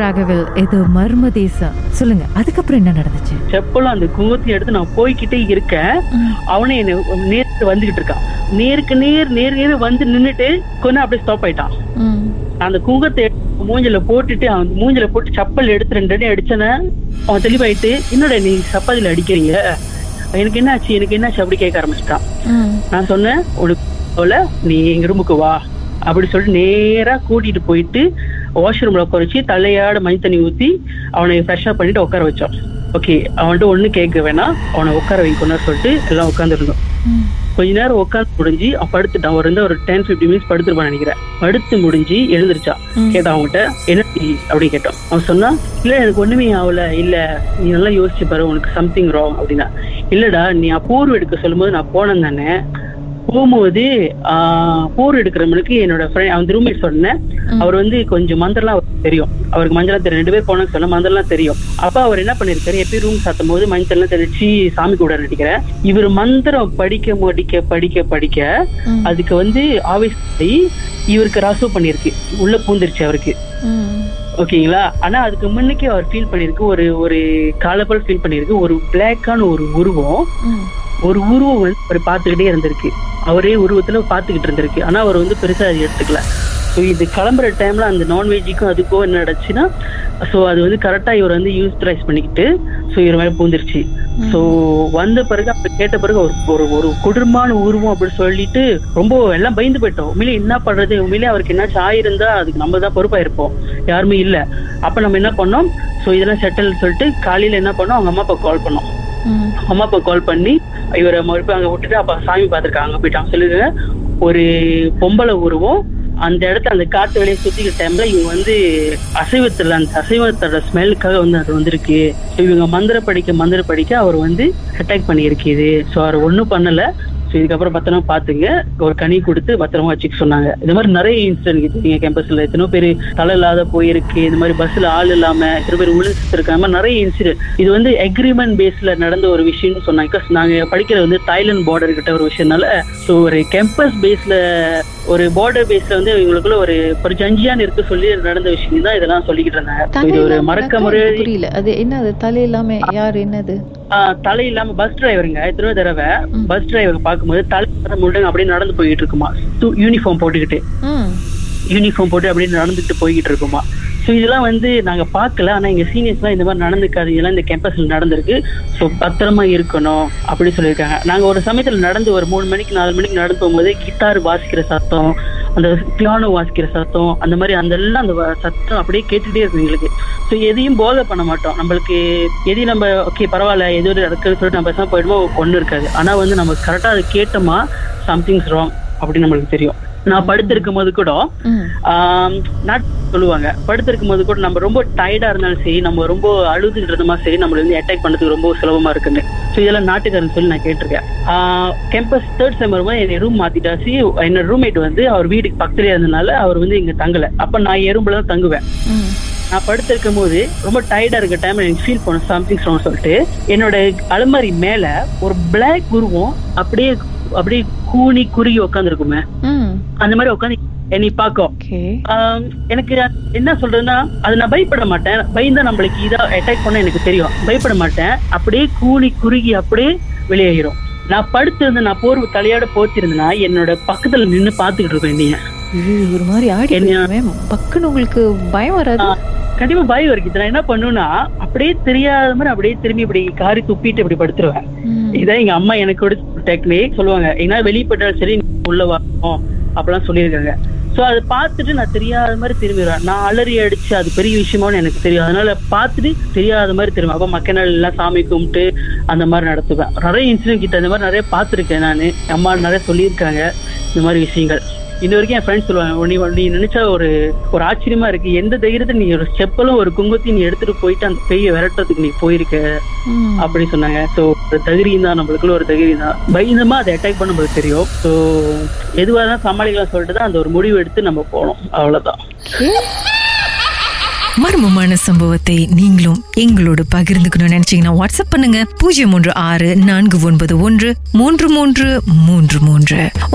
ராகவில் இது மர்ம தேசம். சொல்லுங்க அதுக்கப்புறம் என்ன நடந்துச்சு? செப்பலும் அந்த குங்குமத்தையும் எடுத்து நான் போய்கிட்டே இருக்கேன். அவனே என்ன நேருக்கு வந்துகிட்டு இருக்கான். நேருக்கு நேர் நேர் நேர் வந்து நின்னுட்டு கொஞ்சம் அப்படியே ஸ்டாப் ஆயிட்டான். அந்த குங்கத்தை மூஞ்சில போட்டுட்டு அவன் மூஞ்சில போட்டு சப்பல் எடுத்து ரெண்டு அடி அடிச்சன அவன் தெளிவாயிட்டு என்னடா நீ சப்பாத்தில அடிக்கிறீங்க? எனக்கு என்னாச்சு? எனக்கு என்னாச்சு? அப்படி கேட்க ஆரம்பிச்சிட்டான். நான் சொன்னேன் உனக்கு போல நீ எங்க ரூமுக்கு வா. அப்படி சொல்லிட்டு நேரா கூட்டிட்டு போயிட்டு வாஷ்ரூம்ல உட்கார வச்சு தலையாட மணி தண்ணி ஊத்தி அவனை ஃப்ரெஷ்ஷா பண்ணிட்டு உட்கார வச்சோம். ஓகே அவன்கிட்ட ஒண்ணு கேட்க வேணாம். அவனை உட்கார வைக்கணும்னு சொல்லிட்டு எல்லாம் உட்காந்துருந்தோம். கொஞ்ச நேரம் உட்காந்து முடிஞ்சு அவன் படுத்துட்டான். ஒரு ஒரு டென் ஃபிஃப்டி மினிட்ஸ் படுத்துருப்பான் நினைக்கிறேன். படுத்து முடிஞ்சு எழுந்திருச்சான். கேட்டான் அவன்கிட்ட என்ன அப்படின்னு கேட்டோம். அவன் சொன்னான் இல்ல எனக்கு ஒண்ணுமே ஆகல. இல்ல நீ நல்லா யோசிச்சு பாரு. உனக்கு சம்திங் ராங் அப்படின்னா. இல்லடா நீ அப்பூர்வம் எடுக்க சொல்லும்போது நான் போனேன் தானே. போகும்போது போர் எடுக்கிறவனுக்கு என்னோட ஃப்ரெண்ட் அவன் ரூம்மேட் சொன்னேன். அவர் வந்து கொஞ்சம் மந்திரம்லாம் அவருக்கு தெரியும். அவருக்கு மஞ்சள் தெரியும். ரெண்டு பேர் போனோம்னு சொன்ன மந்திரம்லாம் தெரியும். அப்ப அவர் என்ன பண்ணிருக்காரு எப்பயும் ரூம் சாத்தும் போது மஞ்சள்லாம் தெளிச்சு சாமி கூட நினைக்கிறேன் இவர் மந்திரம் படிக்க படிக்க படிக்க படிக்க. அதுக்கு வந்து ஆவேசி இவருக்கு ரசம் பண்ணிருக்கு. உள்ள பூந்துருச்சு அவருக்கு. ஓகேங்களா? ஆனா அதுக்கு முன்னுக்கே அவர் ஃபீல் பண்ணிருக்கு. ஒரு ஒரு காலப்பல் ஃபீல் பண்ணிருக்கு. ஒரு பிளாக்கான ஒரு உருவம். ஒரு உருவம் வந்து அவர் பார்த்துக்கிட்டே இருந்திருக்கு. அவரே உருவத்துல பார்த்துக்கிட்டு இருந்திருக்கு. ஆனா அவர் வந்து பெருசா அது எடுத்துக்கல. ஸோ இது கிளம்புற டைம்ல அந்த நான்வெஜ்ஜுக்கும் அதுக்கும் என்ன நடந்துச்சுன்னா ஸோ அது வந்து கரெக்டாக இவர் வந்து யூஸ்ட்ரைஸ் பண்ணிக்கிட்டு ஸோ இவர் மேலே பூந்துருச்சு. ஸோ வந்த பிறகு அப்போ கேட்ட பிறகு ஒரு ஒரு ஒரு கொடூரமான உருவம் அப்படின்னு சொல்லிட்டு ரொம்ப எல்லாம் பயந்து போயிட்டோம். உண்மையிலே என்ன பண்ணுறது உண்மையிலே அவருக்கு என்னாச்சும் ஆயிருந்தா அதுக்கு நம்ம தான் பொறுப்பாயிருப்போம். யாருமே இல்லை. அப்போ நம்ம என்ன பண்ணோம்? ஸோ இதெல்லாம் செட்டில் சொல்லிட்டு காலையில் என்ன பண்ணோம்? அவங்க அம்மா அப்பா கால் பண்ணோம். அம்மா அப்பா கால் பண்ணி இவரை மறுபடியும் அங்க விட்டுட்டு அப்ப சாமி பார்த்துருக்காங்க. அங்க போயிட்டாங்க சொல்லுங்க ஒரு பொம்பளை உருவம் அந்த இடத்துல அந்த காட்டு வேலையை சுத்திக்கிற டைம்ல இவங்க வந்து அசைவத்துல அந்த அசைவத்தோட ஸ்மெல்லுக்காக வந்து அது வந்திருக்கு. இவங்க மந்திர படிக்க மந்திர படிக்க அவர் வந்து அட்டாக் பண்ணியிருக்குது ஸோ அவர் ஒன்றும் பண்ணல. ஸோ இதுக்கப்புறம் பத்திரமா பாத்துங்க ஒரு கனி கொடுத்து பத்திரமா வச்சுக்க சொன்னாங்க. இந்த மாதிரி நிறைய இன்சிடென்ட் இருக்குது எங்க கேம்பஸ்ல எத்தனை பேர் தலை இல்லாத போயிருக்கு. இந்த மாதிரி பஸ்ல ஆள் இல்லாம எத்தனை பேர் விழுந்து மாதிரி நிறைய இன்சிடென்ட் இது வந்து அக்ரிமெண்ட் பேஸ்ல நடந்த ஒரு விஷயம்னு சொன்னாங்க. Because நாங்க படிக்கிறது வந்து தாய்லாந்து பார்டர் கிட்ட ஒரு விஷயம்னால ஸோ ஒரு கேம்பஸ் பேஸ்ல ஒரு பார்டர் பேஸ்ல வந்து இவங்களுக்குள்ள ஒரு ஒரு ஜஞ்சியான் இருக்கு சொல்லி நடந்த விஷயம் தான் இதெல்லாம் சொல்லிக்கிட்டு இருந்தாங்க. இது ஒரு மறக்க முடியாத புரியல. அது என்ன அது? தலை இல்லாம யார் என்னது? தலை இல்லாம பஸ் டிரைவருங்க எத்தனை தடவை. பஸ் டிரைவர் பார்க்கும்போது தலை முள்ளங்க அப்படியே நடந்து போய்கிட்டு இருக்குமா. யூனிஃபார்ம் போட்டுக்கிட்டு. யூனிஃபார்ம் போட்டு அப்படியே நடந்துட்டு போய்கிட்டு இருக்குமா. ஸோ இதெல்லாம் வந்து நாங்க பார்க்கல. ஆனா எங்க சீனியர்ஸ்லாம் இந்த மாதிரி நடந்துக்காது. இதெல்லாம் இந்த கேம்பஸ்ல நடந்திருக்கு. ஸோ பத்திரமா இருக்கணும் அப்படி சொல்லியிருக்காங்க. நாங்க ஒரு சமயத்துல நடந்து ஒரு மூணு மணிக்கு நாலு மணிக்கு நடந்து போகும்போது கிட்டார் வாசிக்கிற சத்தம் அந்த பியானோ வாசிக்கிற சத்தம் அந்த மாதிரி அந்த எல்லாம் அந்த சத்தம் அப்படியே கேட்டுகிட்டே இருக்கும் எங்களுக்கு. ஸோ எதையும் போதை பண்ண மாட்டோம். நம்மளுக்கு எதையும் நம்ம ஓகே பரவாயில்ல எது ஒரு இருக்குன்னு சொல்லிட்டு நம்ம பேசாமல் போயிடுமோ ஒன்றும் இருக்காது. ஆனால் வந்து நம்ம கரெக்டாக அதை கேட்டோமா சம்திங்ஸ் ராங் அப்படின்னு நம்மளுக்கு தெரியும். நான் படுத்திருக்கும் போது கூட சொல்லுவாங்க படுத்திருக்கும் போது கூட நம்ம ரொம்ப டயர்டா இருந்தாலும் சரி நம்ம ரொம்ப இருந்தோமா சரி நம்மள வந்து அட்டாக் பண்ணதுக்கு ரொம்ப சுலபமா இருக்குன்னு. ஸோ இதெல்லாம் நாட்டுக்காரன் சொல்லி நான் கேட்டிருக்கேன். கேம்பஸ் தேர்ட் செம் வரும்போது என்னை ரூம் மாத்திட்டாச்சு. என்னோட ரூம்மேட் வந்து அவர் வீட்டுக்கு பக்கத்துலயே இருந்தனால அவர் வந்து இங்க தங்கல. அப்ப நான் எறும்புல தான் தங்குவேன். நான் படுத்திருக்கும் போது ரொம்ப டயர்டா இருக்க டைம் எனக்கு ஃபீல் பண்ண சம்திங் ஸ்ட்ராங் சொல்லிட்டு என்னோட அலமாரி மேல ஒரு பிளாக் உருவம் அப்படியே அப்படியே கூனி குறுகி உட்காந்துருக்குமே. அந்த மாதிரி உட்காந்து என்னை பார்க்கும் எனக்கு என்ன சொல்றதுன்னா அது நான் பயப்பட மாட்டேன். பயந்தா நம்மளுக்கு இதா அட்டாக் பண்ண எனக்கு தெரியும். பயப்பட மாட்டேன். அப்படியே கூனி குறுகி அப்படியே வெளியேறும் நான் படுத்திருந்து நான் போர்வு தலையோட போத்திருந்தேன்னா என்னோட பக்கத்துல நின்னு பாத்துக்கிட்டு இருக்கேன் நீங்க ஒரு மாதிரி ஆடி. பக்குன்னு உங்களுக்கு பயம் வராது? கண்டிப்பா பயம் இருக்கு. நான் என்ன பண்ணுவேன்னா அப்படியே தெரியாத மாதிரி அப்படியே திரும்பி இப்படி காரி துப்பிட்டு இப்படி படுத்துருவேன். இதான் எங்க அம்மா எனக்கு டெக்னிக் சொல்லுவாங்க ஏன்னா வெளிப்பட்டாலும் சரி உள்ள வரணும் அப்படிலாம் சொல்லியிருக்காங்க. ஸோ அதை பார்த்துட்டு நான் தெரியாத மாதிரி திரும்பிடுவேன். நான் அலறி அடிச்சு அது பெரிய விஷயமானு எனக்கு தெரியும். அதனால பார்த்துட்டு தெரியாத மாதிரி திரும்ப அப்போ மக்கள் எல்லாம் சாமி கும்பிட்டு அந்த மாதிரி நடத்துவேன். நிறைய இன்சிடென்ட் கிட்ட அந்த மாதிரி நிறைய பார்த்துருக்கேன் நான். அம்மா நிறைய சொல்லியிருக்காங்க. இந்த மாதிரி விஷயங்கள். இன்ன வரைக்கும் என் ஃப்ரெண்ட்ஸ் சொல்லுவாங்க நீ நீ நினைச்சா ஒரு ஒரு ஆச்சரியமா இருக்கு. எந்த தைரியத்தை நீ ஒரு செப்பலும் ஒரு குங்குத்தையும் நீ எடுத்துட்டு போயிட்டு அந்த பெய்ய விரட்டுறதுக்கு நீ போயிருக்க? ம். அப்படி சொன்னாங்க. சோ ஒரு தைரியம் தான் நம்மளுக்குள்ள ஒரு தைரியம் தான் பயந்தமா அதை அட்டாக் பண்ண நம்மளுக்கு தெரியும். சோ எதுவா தான் சமாளிக்கலாம் சொல்லிட்டு தான் அந்த ஒரு முடிவு எடுத்து நம்ம போனோம். அவ்வளவுதான். மர்மமான சம்பவத்தை நீங்களும் எங்களோடு பகிர்ந்துக்கணும்னு நினைச்சீங்கன்னா வாட்ஸ்அப் பண்ணுங்க. பூஜ்ஜியம் மூன்று ஆறு நான்கு ஒன்பது ஒன்று மூன்று மூன்று மூன்று மூன்று.